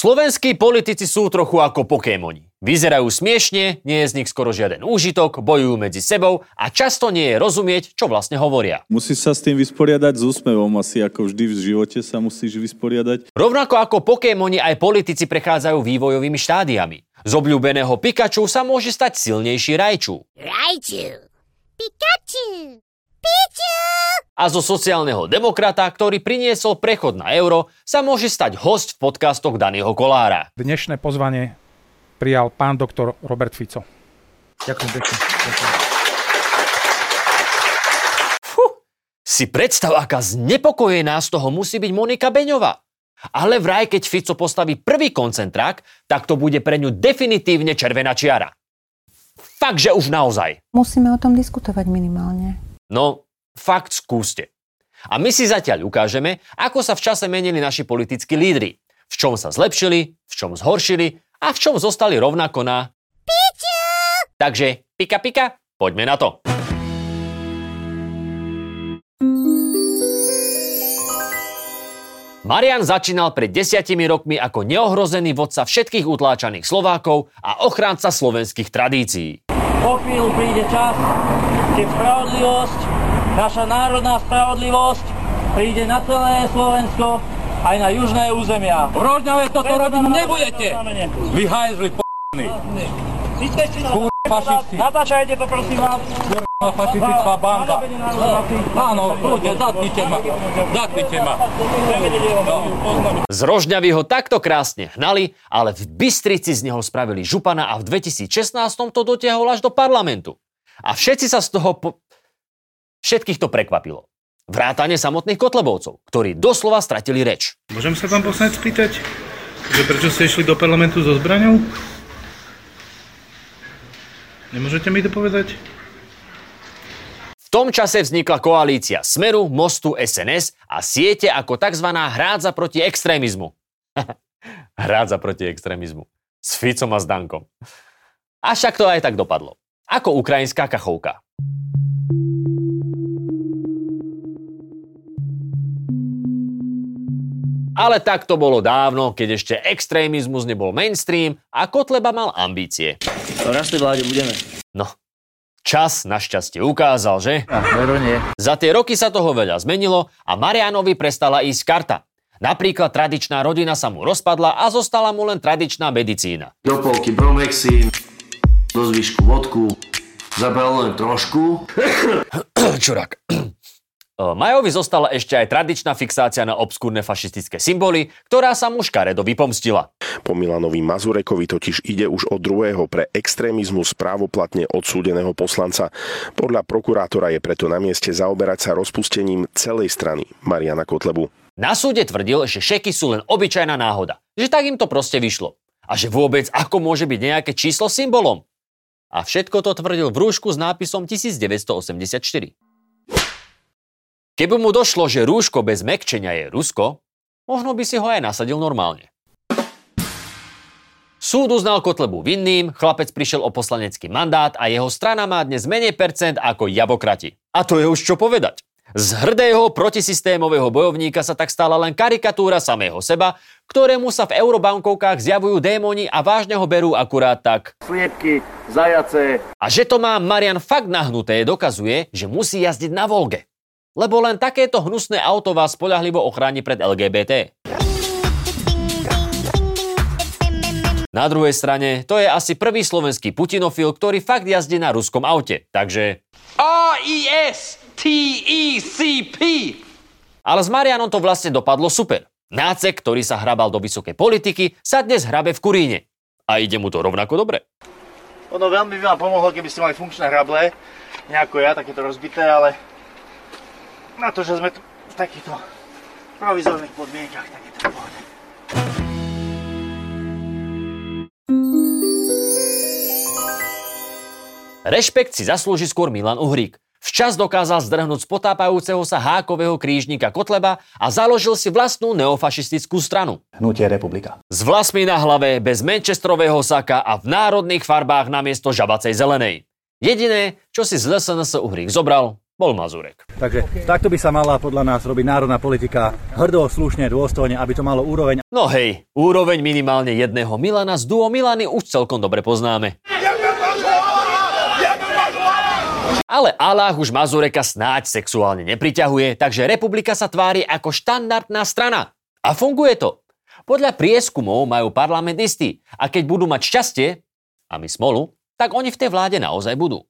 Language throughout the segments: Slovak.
Slovenskí politici sú trochu ako pokémoni. Vyzerajú smiešne, nie je z nich skoro žiaden úžitok, bojujú medzi sebou a často nie je rozumieť, čo vlastne hovoria. Musíš sa s tým vysporiadať s úsmevom, asi ako vždy v živote sa musíš vysporiadať. Rovnako ako pokémoni aj politici prechádzajú vývojovými štádiami. Z obľúbeného Pikachu sa môže stať silnejší Raichu. Raichu. Pikachu. Pichu. A zo sociálneho demokrata, ktorý priniesol prechod na euro, sa môže stať host v podcastoch Daného Kolára. Dnešné pozvanie prijal pán doktor Robert Fico. Ďakujem pekne. Si predstav, aká znepokojená z toho musí byť Monika Beňová. Ale vraj, keď Fico postaví prvý koncentrák, tak to bude pre ňu definitívne červená čiara. Fakt, že už naozaj. Musíme o tom diskutovať minimálne. No, fakt skúste. A my si zatiaľ ukážeme, ako sa v čase menili naši politickí lídry. V čom sa zlepšili, v čom zhoršili a v čom zostali rovnako na... Pichu. Takže, pika pika, poďme na to. Marian začínal pred desiatimi rokmi ako neohrozený vodca všetkých utláčaných Slovákov a ochránca slovenských tradícií. Po chvíľu príde čas, keď spravodlivosť, naša národná spravodlivosť príde na celé Slovensko aj na južné územia. V Rožňave toto robiť nebudete! Vy hajzli p***ni. Kurva fašisti. Natáčajte to prosím vás. Kurva fašistická banda. Áno, kľudne, zatknite ma. Zatknite ma. No. Z Rožňavy ho takto krásne hnali, ale v Bystrici z neho spravili župana a v 2016 to dotiahol až do parlamentu. A všetci sa z toho... Po... Všetkých to prekvapilo. Vrátane samotných kotlebovcov, ktorí doslova stratili reč. Môžem sa pán poslanec spýtať, že prečo ste išli do parlamentu so zbraňou? Nemôžete mi to povedať? V tom čase vznikla koalícia Smeru, Mostu, SNS a siete ako tzv. hrádza proti extrémizmu. hrádza proti extrémizmu. S Ficom a s Dankom. A však to aj tak dopadlo. Ako ukrajinská kachovka. Ale tak to bolo dávno, keď ešte extrémizmus nebol mainstream a Kotleba mal ambície. Raz tej vláde budeme. No, čas našťastie ukázal, že? A, veru nie. Za tie roky sa toho veľa zmenilo a Marianovi prestala ísť karta. Napríklad tradičná rodina sa mu rozpadla a zostala mu len tradičná medicína. Do polky bromexín, do zvyšku vodku, zabral len trošku. Čurák. Majovi zostala ešte aj tradičná fixácia na obskúrne fašistické symboly, ktorá sa mu škaredo vypomstila. Po Milanovi Mazurekovi totiž ide už od druhého pre extrémizmus právoplatne odsúdeného poslanca. Podľa prokurátora je preto na mieste zaoberať sa rozpustením celej strany Mariana Kotlebu. Na súde tvrdil, že šeky sú len obyčajná náhoda, že tak im to proste vyšlo. A že vôbec ako môže byť nejaké číslo symbolom. A všetko to tvrdil v rúšku s nápisom 1984. Keby mu došlo, že rúško bez mekčenia je Rusko, možno by si ho aj nasadil normálne. Súd uznal Kotlebu vinným, chlapec prišiel o poslanecký mandát a jeho strana má dnes menej percent ako jabokrati. A to je už čo povedať. Z hrdého protisystémového bojovníka sa tak stala len karikatúra samého seba, ktorému sa v eurobankovkách zjavujú démoni a vážne ho berú akurát tak. Sliepky, zajace. A že to má Marian fakt nahnuté, dokazuje, že musí jazdiť na Volge. Lebo len takéto hnusné auto vás poľahlivo ochráni pred LGBT. Na druhej strane, to je asi prvý slovenský putinofil, ktorý fakt jazdí na ruskom aute, takže... R-E-S-T-E-C-P Ale s Marianom to vlastne dopadlo super. Nácek, ktorý sa hrabal do vysokej politiky, sa dnes hrabe v Kuríne. A ide mu to rovnako dobre. Ono veľmi by vám pomohlo, keby ste mali funkčné hrable, nejako ja, takéto rozbité, ale na to, že sme tu v takýchto provizorných podmienkach, tak je to v pohode. Rešpekt si zaslúži skôr Milan Uhrík. Včas dokázal zdrhnúť z potápajúceho sa hákového krížnika Kotleba a založil si vlastnú neofašistickú stranu. Hnutie republika. S vlasmi na hlave, bez manchesterového saka a v národných farbách namiesto žabacej zelenej. Jediné, čo si z LSNS Uhrík zobral, bol Mazurek. Takže takto by sa mala podľa nás robiť národná politika hrdo, slušne, dôstojne, aby to malo úroveň. No hej, úroveň minimálne jedného Milana z duo Milany už celkom dobre poznáme. Ale Allah už Mazureka snáď sexuálne nepriťahuje, takže republika sa tvári ako štandardná strana. A funguje to. Podľa prieskumov majú parlament istý a keď budú mať šťastie, a my smolu, tak oni v tej vláde naozaj budú.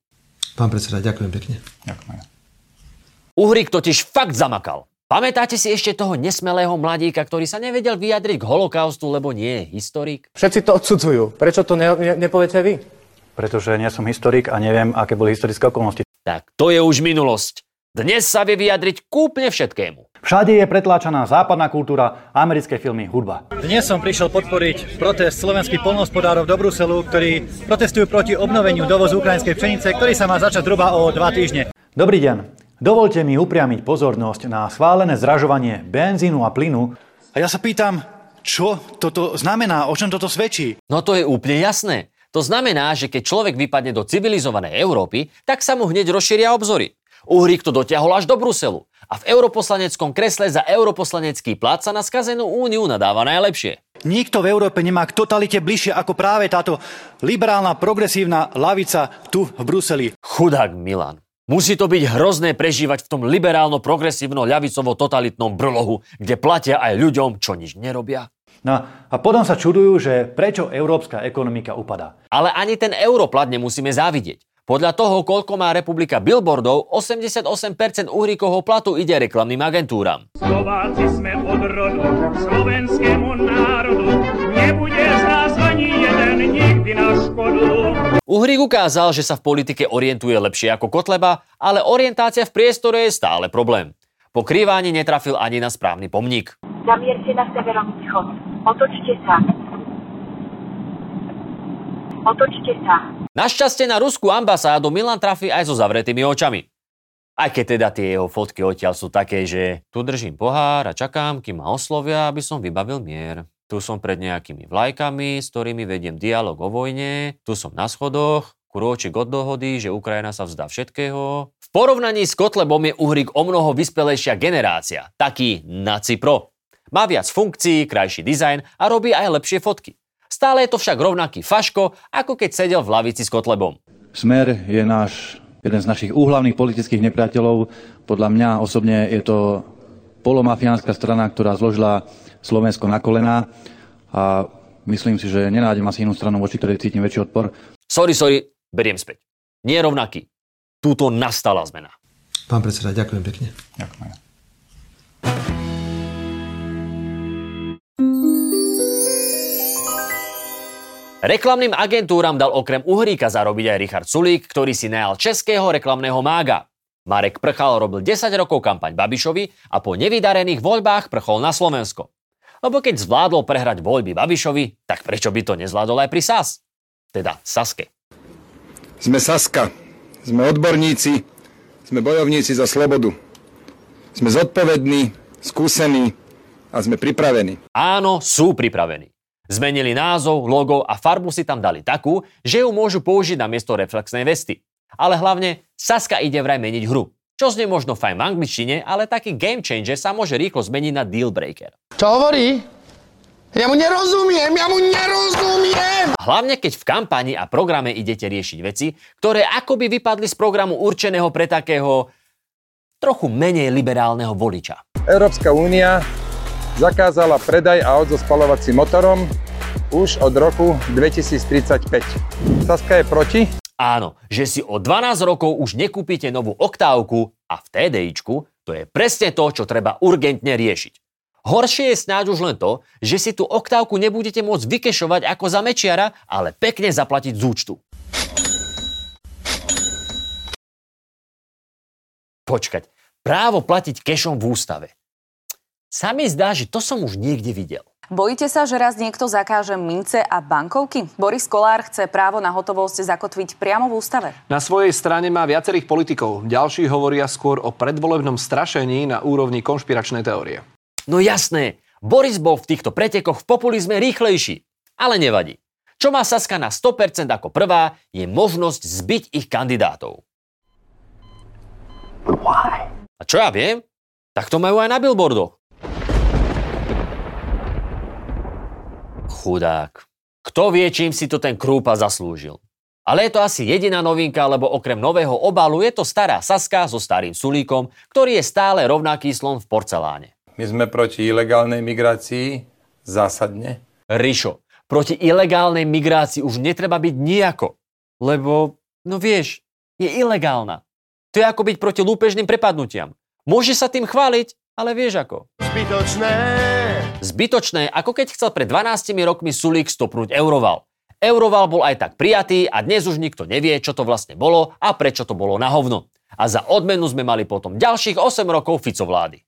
Pán predseda, ďakujem pekne. Ďakujem. Uhrik totiž fakt zamakal. Pamätáte si ešte toho nesmelého mladíka, ktorý sa nevedel vyjadriť k holokaustu, lebo nie je historik? Všetci to odsudzujú. Prečo to ne, ne, nepoviete vy? Pretože nie som historik a neviem, aké boli historické okolnosti. Tak to je už minulosť. Dnes sa vie vyjadriť kúpne všetkému. Všade je pretláčaná západná kultúra, americké filmy, hudba. Dnes som prišiel podporiť protest slovenských polnohospodárov do Bruselu, ktorí protestujú proti obnoveniu dovozu ukrajinskej pšenice, ktorý sa má začať zhruba o dva týždne. Dobrý deň. Dovolte mi upriamiť pozornosť na schválené zražovanie benzínu a plynu. A ja sa pýtam, čo toto znamená, o čom toto svedčí? No to je úplne jasné. To znamená, že keď človek vypadne do civilizovanej Európy, tak sa mu hneď rozšíria obzory. Uhrík to dotiahol až do Bruselu. A v europoslaneckom kresle za europoslanecký plat sa na skazenú úniu nadáva najlepšie. Nikto v Európe nemá k totalite bližšie ako práve táto liberálna, progresívna lavica tu v Bruseli. Chudák Milan. Musí to byť hrozné prežívať v tom liberálno-progresívno-ľavicovo-totalitnom brlohu, kde platia aj ľuďom, čo nič nerobia. No a potom sa čudujú, že prečo európska ekonomika upadá. Ale ani ten europlat nemusíme závidieť. Podľa toho, koľko má republika billboardov, 88% uhríkovho platu ide reklamným agentúram. Slováci sme od rodu, slovenskému národu, nebude z nás ani jeden nikdy na škodu. Uhrík ukázal, že sa v politike orientuje lepšie ako Kotleba, ale orientácia v priestore je stále problém. Po krývaní netrafil ani na správny pomník. Zamierte na severovýchod. Otočte sa. Otočte sa. Našťastie na ruskú ambasádu Milan trafí aj so zavretými očami. Aj keď teda tie jeho fotky odtiaľ sú také, že tu držím pohár a čakám, kým ma oslovia, aby som vybavil mier. Tu som pred nejakými vlajkami, s ktorými vediem dialog o vojne. Tu som na schodoch, krôčik od dohody, že Ukrajina sa vzdá všetkého. V porovnaní s Kotlebom je Uhrik o mnoho vyspelejšia generácia, taký Naci Pro. Má viac funkcií, krajší dizajn a robí aj lepšie fotky. Stále je to však rovnaký faško, ako keď sedel v lavici s Kotlebom. Smer je náš, jeden z našich úhlavných politických nepriateľov. Podľa mňa osobne je to polomafiánska strana, ktorá zložila Slovensko na kolená a myslím si, že nenájdem asi inú stranu, voči ktorej cítim väčší odpor. Sorry, sorry, beriem späť. Nie je rovnaký. Túto nastala zmena. Pán predseda, ďakujem pekne. Ďakujem. Reklamným agentúram dal okrem Uhríka zarobiť aj Richard Sulík, ktorý si najal českého reklamného mága. Marek Prchal robil 10 rokov kampaň Babišovi a po nevydarených voľbách prchol na Slovensko. Lebo keď zvládol prehrať voľby Babišovi, tak prečo by to nezvládol aj pri SAS? Teda Saske. Sme Saska. Sme odborníci. Sme bojovníci za slobodu. Sme zodpovední, skúsení a sme pripravení. Áno, sú pripravení. Zmenili názov, logo a farbu si tam dali takú, že ju môžu použiť na miesto reflexnej vesty. Ale hlavne Saska ide vraj meniť hru. Čo znie možno fajn v angličtine, ale taký game changer sa môže rýchlo zmeniť na deal breaker. Čo hovorí? Ja mu nerozumiem, ja mu nerozumiem! Hlavne keď v kampani a programe idete riešiť veci, ktoré akoby vypadli z programu určeného pre takého trochu menej liberálneho voliča. Európska únia zakázala predaj aut so spalovacím motorom už od roku 2035. Saska je proti? Áno, že si o 12 rokov už nekúpite novú oktávku a v TDIčku to je presne to, čo treba urgentne riešiť. Horšie je snáď už len to, že si tú oktávku nebudete môcť vykešovať ako za mečiara, ale pekne zaplatiť z účtu. Počkať, právo platiť kešom v ústave. Sa mi zdá, že to som už niekde videl. Bojíte sa, že raz niekto zakáže mince a bankovky? Boris Kolár chce právo na hotovosť zakotviť priamo v ústave. Na svojej strane má viacerých politikov. Ďalší hovoria skôr o predvolebnom strašení na úrovni konšpiračnej teórie. No jasné, Boris bol v týchto pretekoch v populizme rýchlejší. Ale nevadí. Čo má Saska na 100% ako prvá, je možnosť zbiť ich kandidátov. A čo ja viem? Tak to majú aj na billboardoch. Chudák. Kto vie, čím si to ten Krúpa zaslúžil? Ale je to asi jediná novinka, lebo okrem nového obalu je to stará Saska so starým sulíkom, ktorý je stále rovnaký slon v porceláne. My sme proti ilegálnej migrácii zásadne. Rišo, proti ilegálnej migrácii už netreba byť nejako, lebo, no vieš, je ilegálna. To je ako byť proti lúpežným prepadnutiam. Môže sa tým chváliť, ale vieš ako. Zbytočné. Zbytočné, ako keď chcel pred 12 rokmi Sulík stopnúť Euroval. Euroval bol aj tak prijatý a dnes už nikto nevie, čo to vlastne bolo a prečo to bolo na hovno. A za odmenu sme mali potom ďalších 8 rokov Fico vlády.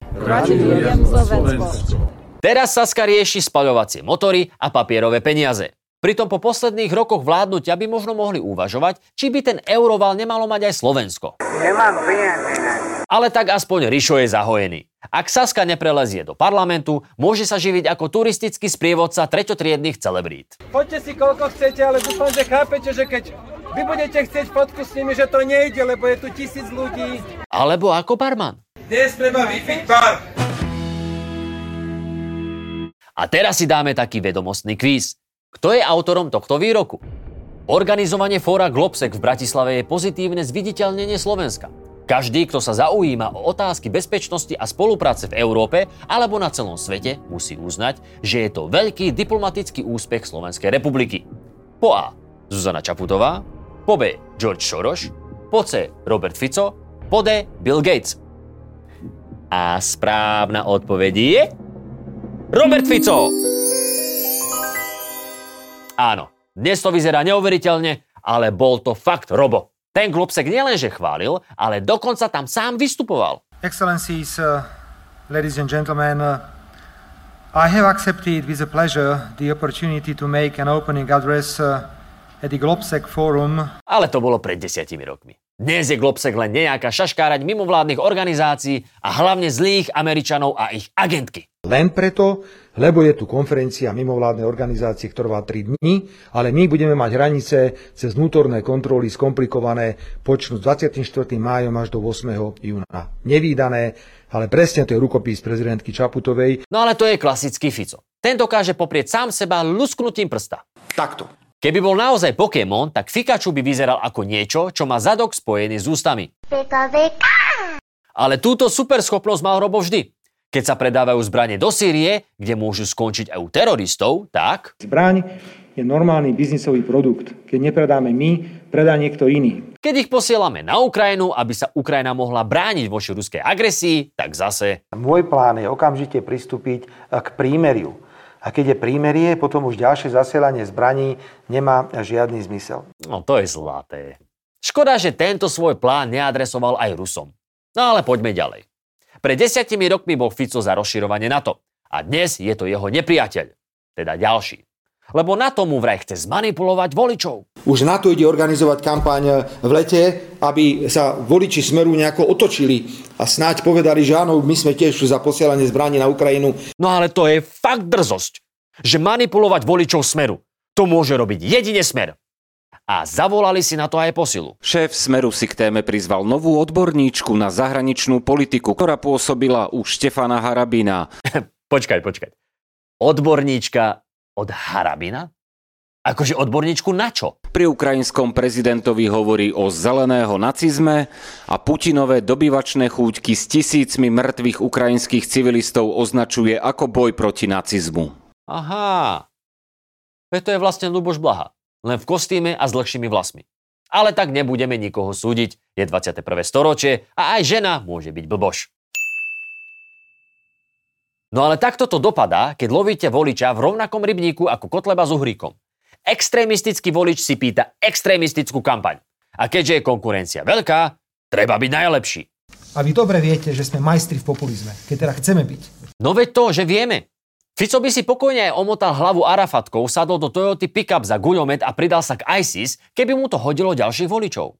Teraz Saska rieši spaľovacie motory a papierové peniaze. Pritom po posledných rokoch vládnutia by možno mohli uvažovať, či by ten euroval nemalo mať aj Slovensko. Nemám peniaze. Ale tak aspoň Rišo je zahojený. Ak Saska neprelezie do parlamentu, môže sa živiť ako turistický sprievodca treťotriedných celebrít. Poďte si koľko chcete, ale dúfam, že chápete, že keď vy budete chcieť fotku s nimi, že to nejde, lebo je tu tisíc ľudí. Alebo ako barman. Dnes treba vypiť bar. A teraz si dáme taký vedomostný kvíz. Kto je autorom tohto výroku? Organizovanie fóra Globsek v Bratislave je pozitívne zviditeľnenie Slovenska. Každý, kto sa zaujíma o otázky bezpečnosti a spolupráce v Európe alebo na celom svete, musí uznať, že je to veľký diplomatický úspech Slovenskej republiky. Po A. Zuzana Čaputová, po B. George Soros, po C. Robert Fico, po D. Bill Gates. A správna odpoveď je... Robert Fico! Áno, dnes to vyzerá neuveriteľne, ale bol to fakt Robo. Ten Globsek nielenže chválil, ale dokonca tam sám vystupoval. Excellencies, uh, ladies and gentlemen, uh, I have accepted with a pleasure the opportunity to make an opening address uh, at the Globsec Forum. Ale to bolo pred desiatimi rokmi. Dnes je Globsek len nejaká šaškárať mimovládnych organizácií a hlavne zlých Američanov a ich agentky. Len preto, lebo je tu konferencia mimovládnej organizácie, ktorá má 3 dní, ale my budeme mať hranice cez vnútorné kontroly skomplikované počnúť 24. májom až do 8. júna. Nevýdané, ale presne to je rukopis prezidentky Čaputovej. No ale to je klasický Fico. Ten dokáže poprieť sám seba lusknutím prsta. Takto. Keby bol naozaj Pokémon, tak Fikaču by vyzeral ako niečo, čo má zadok spojený s ústami. Pika, pika. Ale túto superschopnosť mal Robo vždy. Keď sa predávajú zbranie do Sýrie, kde môžu skončiť aj u teroristov, tak... Zbraň je normálny biznisový produkt. Keď nepredáme my, predá niekto iný. Keď ich posielame na Ukrajinu, aby sa Ukrajina mohla brániť voči ruskej agresii, tak zase... Môj plán je okamžite pristúpiť k prímeriu. A keď je prímerie, potom už ďalšie zasielanie zbraní nemá žiadny zmysel. No to je zlaté. Škoda, že tento svoj plán neadresoval aj Rusom. No ale poďme ďalej. Pred desiatimi rokmi bol Fico za rozširovanie NATO. A dnes je to jeho nepriateľ. Teda ďalší. Lebo na tomu vraj chce zmanipulovať voličov. Už na to ide organizovať kampaň v lete, aby sa voliči Smeru nejako otočili a snáď povedali, že áno, my sme tiež za posielanie zbraní na Ukrajinu. No ale to je fakt drzosť, že manipulovať voličov Smeru. To môže robiť jedine Smer. A zavolali si na to aj posilu. Šéf Smeru si k téme prizval novú odborníčku na zahraničnú politiku, ktorá pôsobila u Štefana Harabina. počkaj, počkaj. Odborníčka od Harabina? Akože odborníčku na čo? Pri ukrajinskom prezidentovi hovorí o zeleného nacizme a Putinové dobyvačné chúťky s tisícmi mŕtvych ukrajinských civilistov označuje ako boj proti nacizmu. Aha. To je vlastne Luboš Blaha. Len v kostýme a s dlhšími vlasmi. Ale tak nebudeme nikoho súdiť. Je 21. storočie a aj žena môže byť blboš. No ale takto to dopadá, keď lovíte voliča v rovnakom rybníku ako Kotleba s Uhríkom. Extrémistický volič si pýta extrémistickú kampaň. A keďže je konkurencia veľká, treba byť najlepší. A vy dobre viete, že sme majstri v populizme, keď teda chceme byť. No veď to, že vieme. Fico by si pokojne aj omotal hlavu Arafatkou, sadol do Toyoty pickup za guľomet a pridal sa k ISIS, keby mu to hodilo ďalších voličov.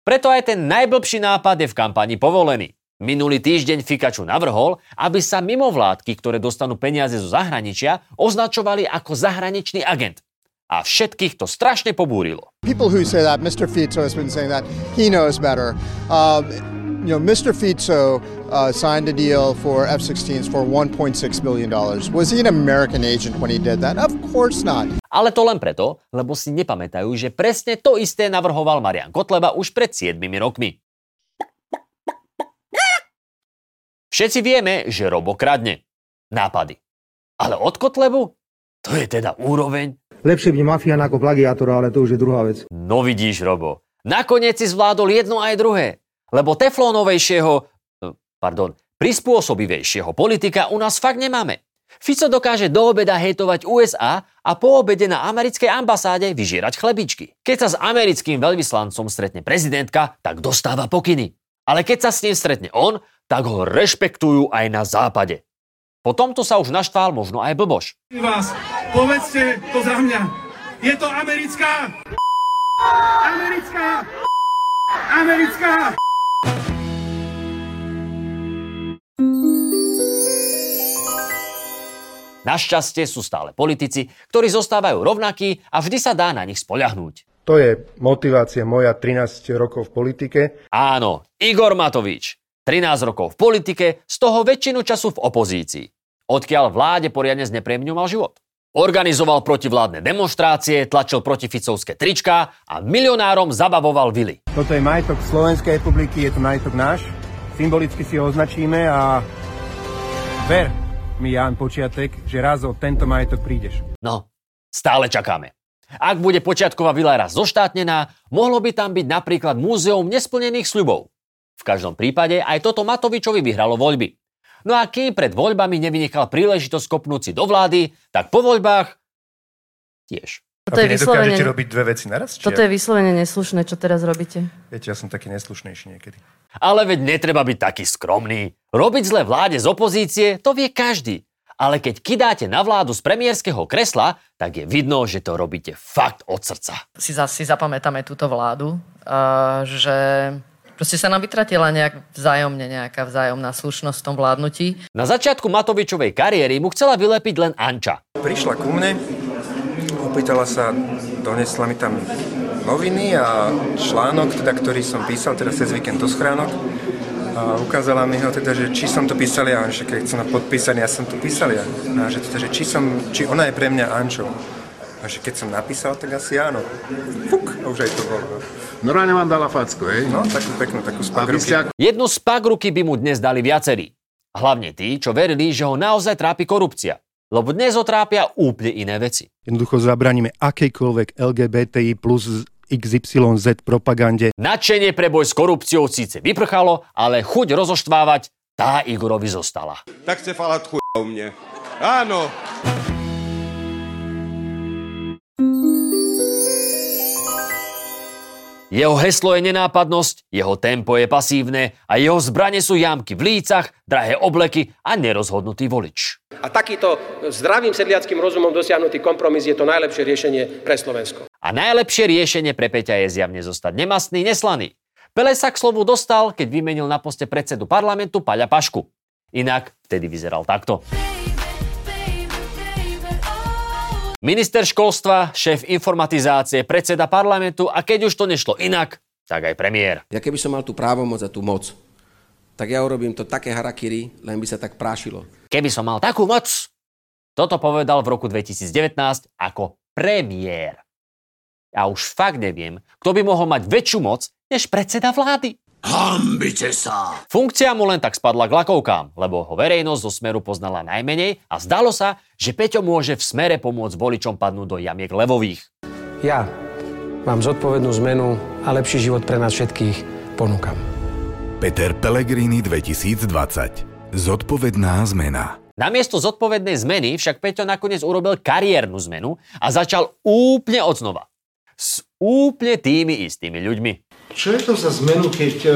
Preto aj ten najblbší nápad je v kampani povolený. Minulý týždeň Fikaču navrhol, aby sa mimovládky, ktoré dostanú peniaze zo zahraničia, označovali ako zahraničný agent. A všetkých to strašne pobúrilo. People who say that, Mr. Fico has been saying that, he knows better. Um, you know, Mr. Fico uh, signed a deal for F-16s for 1.6 billion dollars. Was he an American agent when he did that? Of course not. Ale to len preto, lebo si nepamätajú, že presne to isté navrhoval Marian Kotleba už pred 7 rokmi. Všetci vieme, že Robo kradne. Nápady. Ale od Kotlebu? To je teda úroveň. Lepšie byť mafián ako plagiátor, ale to už je druhá vec. No vidíš, Robo. Nakoniec si zvládol jedno aj druhé. Lebo teflónovejšieho, eh, pardon, prispôsobivejšieho politika u nás fakt nemáme. Fico dokáže do obeda hejtovať USA a po obede na americkej ambasáde vyžierať chlebičky. Keď sa s americkým veľvyslancom stretne prezidentka, tak dostáva pokyny. Ale keď sa s ním stretne on, tak ho rešpektujú aj na západe. Po tomto sa už naštval možno aj blboš. Vás, povedzte to za mňa. Je to americká Americká Americká Našťastie sú stále politici, ktorí zostávajú rovnakí a vždy sa dá na nich spoľahnúť. To je motivácia moja 13 rokov v politike. Áno, Igor Matovič. 13 rokov v politike, z toho väčšinu času v opozícii. Odkiaľ vláde poriadne znepríjemňoval život. Organizoval protivládne demonstrácie, tlačil proti Ficovské trička a milionárom zabavoval vily. Toto je majetok Slovenskej republiky, je to majetok náš. Symbolicky si ho označíme a ver mi, Jan Počiatek, že raz o tento majetok prídeš. No, stále čakáme. Ak bude počiatková vila raz zoštátnená, mohlo by tam byť napríklad múzeum nesplnených sľubov. V každom prípade aj toto Matovičovi vyhralo voľby. No a kým pred voľbami nevynechal príležitosť kopnúť si do vlády, tak po voľbách tiež. Toto je vyslovene... robiť dve veci naraz? Či Toto je vyslovene neslušné, čo teraz robíte. Viete, ja som taký neslušnejší niekedy. Ale veď netreba byť taký skromný. Robiť zle vláde z opozície, to vie každý. Ale keď kidáte na vládu z premiérskeho kresla, tak je vidno, že to robíte fakt od srdca. Si, si zapamätáme túto vládu, uh, že Proste sa nám vytratila nejak vzájomne nejaká vzájomná slušnosť v tom vládnutí. Na začiatku Matovičovej kariéry mu chcela vylepiť len Anča. Prišla ku mne, opýtala sa, donesla mi tam noviny a článok, teda, ktorý som písal teraz cez víkend do schránok. A ukázala mi ho teda, že či som to písal ja, že keď som podpísaný, ja som to písal ja. A že teda, že či, som, či ona je pre mňa Ančou. A že keď som napísal, tak asi áno. Fuk, a už aj to bolo. Normálne vám dala facku, hej? No, takú peknú, takú spagruky. Jednu spagruky by mu dnes dali viacerí. Hlavne tí, čo verili, že ho naozaj trápi korupcia. Lebo dnes ho trápia úplne iné veci. Jednoducho zabraníme akejkoľvek LGBTI plus XYZ propagande. Nadšenie pre boj s korupciou síce vyprchalo, ale chuť rozoštvávať tá Igorovi zostala. Tak ste falať chuj o mne. Áno. Jeho heslo je nenápadnosť, jeho tempo je pasívne a jeho zbranie sú jamky v lícach, drahé obleky a nerozhodnutý volič. A takýto zdravým sedliackým rozumom dosiahnutý kompromis je to najlepšie riešenie pre Slovensko. A najlepšie riešenie pre Peťa je zjavne zostať nemastný, neslaný. Pele sa k slovu dostal, keď vymenil na poste predsedu parlamentu Paľa Pašku. Inak vtedy vyzeral takto. Minister školstva, šéf informatizácie, predseda parlamentu a keď už to nešlo inak, tak aj premiér. Ja keby som mal tú právomoc a tú moc, tak ja urobím to také harakiri, len by sa tak prášilo. Keby som mal takú moc, toto povedal v roku 2019 ako premiér. Ja už fakt neviem, kto by mohol mať väčšiu moc než predseda vlády. Hambite sa! Funkcia mu len tak spadla k lakovkám, lebo ho verejnosť zo Smeru poznala najmenej a zdalo sa, že Peťo môže v Smere pomôcť voličom padnúť do jamiek levových. Ja mám zodpovednú zmenu a lepší život pre nás všetkých ponúkam. Peter Pellegrini 2020. Zodpovedná zmena. Namiesto zodpovednej zmeny však Peťo nakoniec urobil kariérnu zmenu a začal úplne od znova. S úplne tými istými ľuďmi. Čo je to za zmenu, keď e,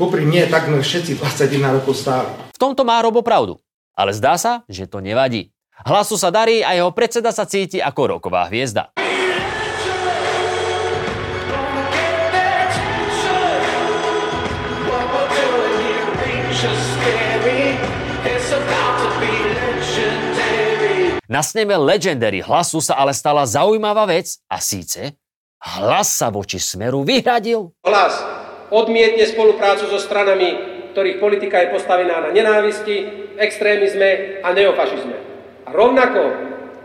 popri mne takmer všetci 21 rokov stáli? V tomto má Robo pravdu. Ale zdá sa, že to nevadí. Hlasu sa darí a jeho predseda sa cíti ako roková hviezda. Na sneme Legendary hlasu sa ale stala zaujímavá vec a síce hlas sa voči smeru vyhradil. Hlas odmietne spoluprácu so stranami, ktorých politika je postavená na nenávisti, extrémizme a neofašizme. A rovnako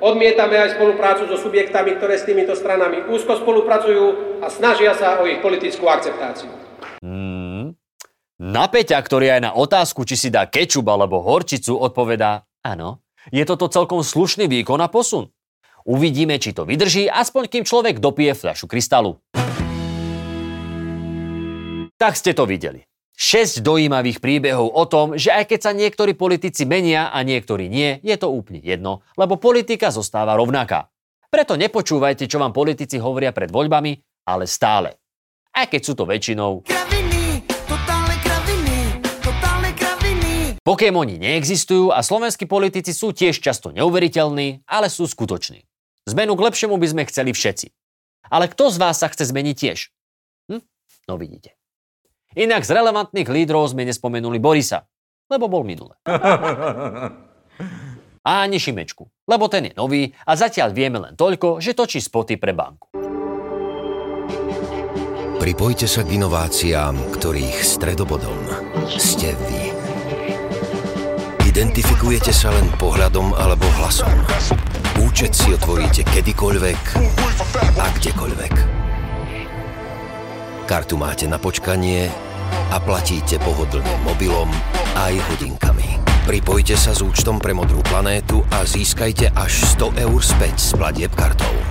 odmietame aj spoluprácu so subjektami, ktoré s týmito stranami úzko spolupracujú a snažia sa o ich politickú akceptáciu. Hmm. Na Peťa, ktorý aj na otázku, či si dá kečup alebo horčicu, odpovedá áno. Je toto celkom slušný výkon a posun. Uvidíme, či to vydrží, aspoň kým človek dopije fľašu krystalu. Tak ste to videli. 6 dojímavých príbehov o tom, že aj keď sa niektorí politici menia a niektorí nie, je to úplne jedno, lebo politika zostáva rovnaká. Preto nepočúvajte, čo vám politici hovoria pred voľbami, ale stále. Aj keď sú to väčšinou... Pokémoni neexistujú a slovenskí politici sú tiež často neuveriteľní, ale sú skutoční. Zmenu k lepšiemu by sme chceli všetci. Ale kto z vás sa chce zmeniť tiež? Hm? No vidíte. Inak z relevantných lídrov sme nespomenuli Borisa, lebo bol minule. A ani Šimečku, lebo ten je nový a zatiaľ vieme len toľko, že točí spoty pre banku. Pripojte sa k inováciám, ktorých stredobodom ste vy. Identifikujete sa len pohľadom alebo hlasom. Účet si otvoríte kedykoľvek a kdekoľvek. Kartu máte na počkanie a platíte pohodlne mobilom aj hodinkami. Pripojte sa s účtom pre Modrú planétu a získajte až 100 eur späť s platieb kartou.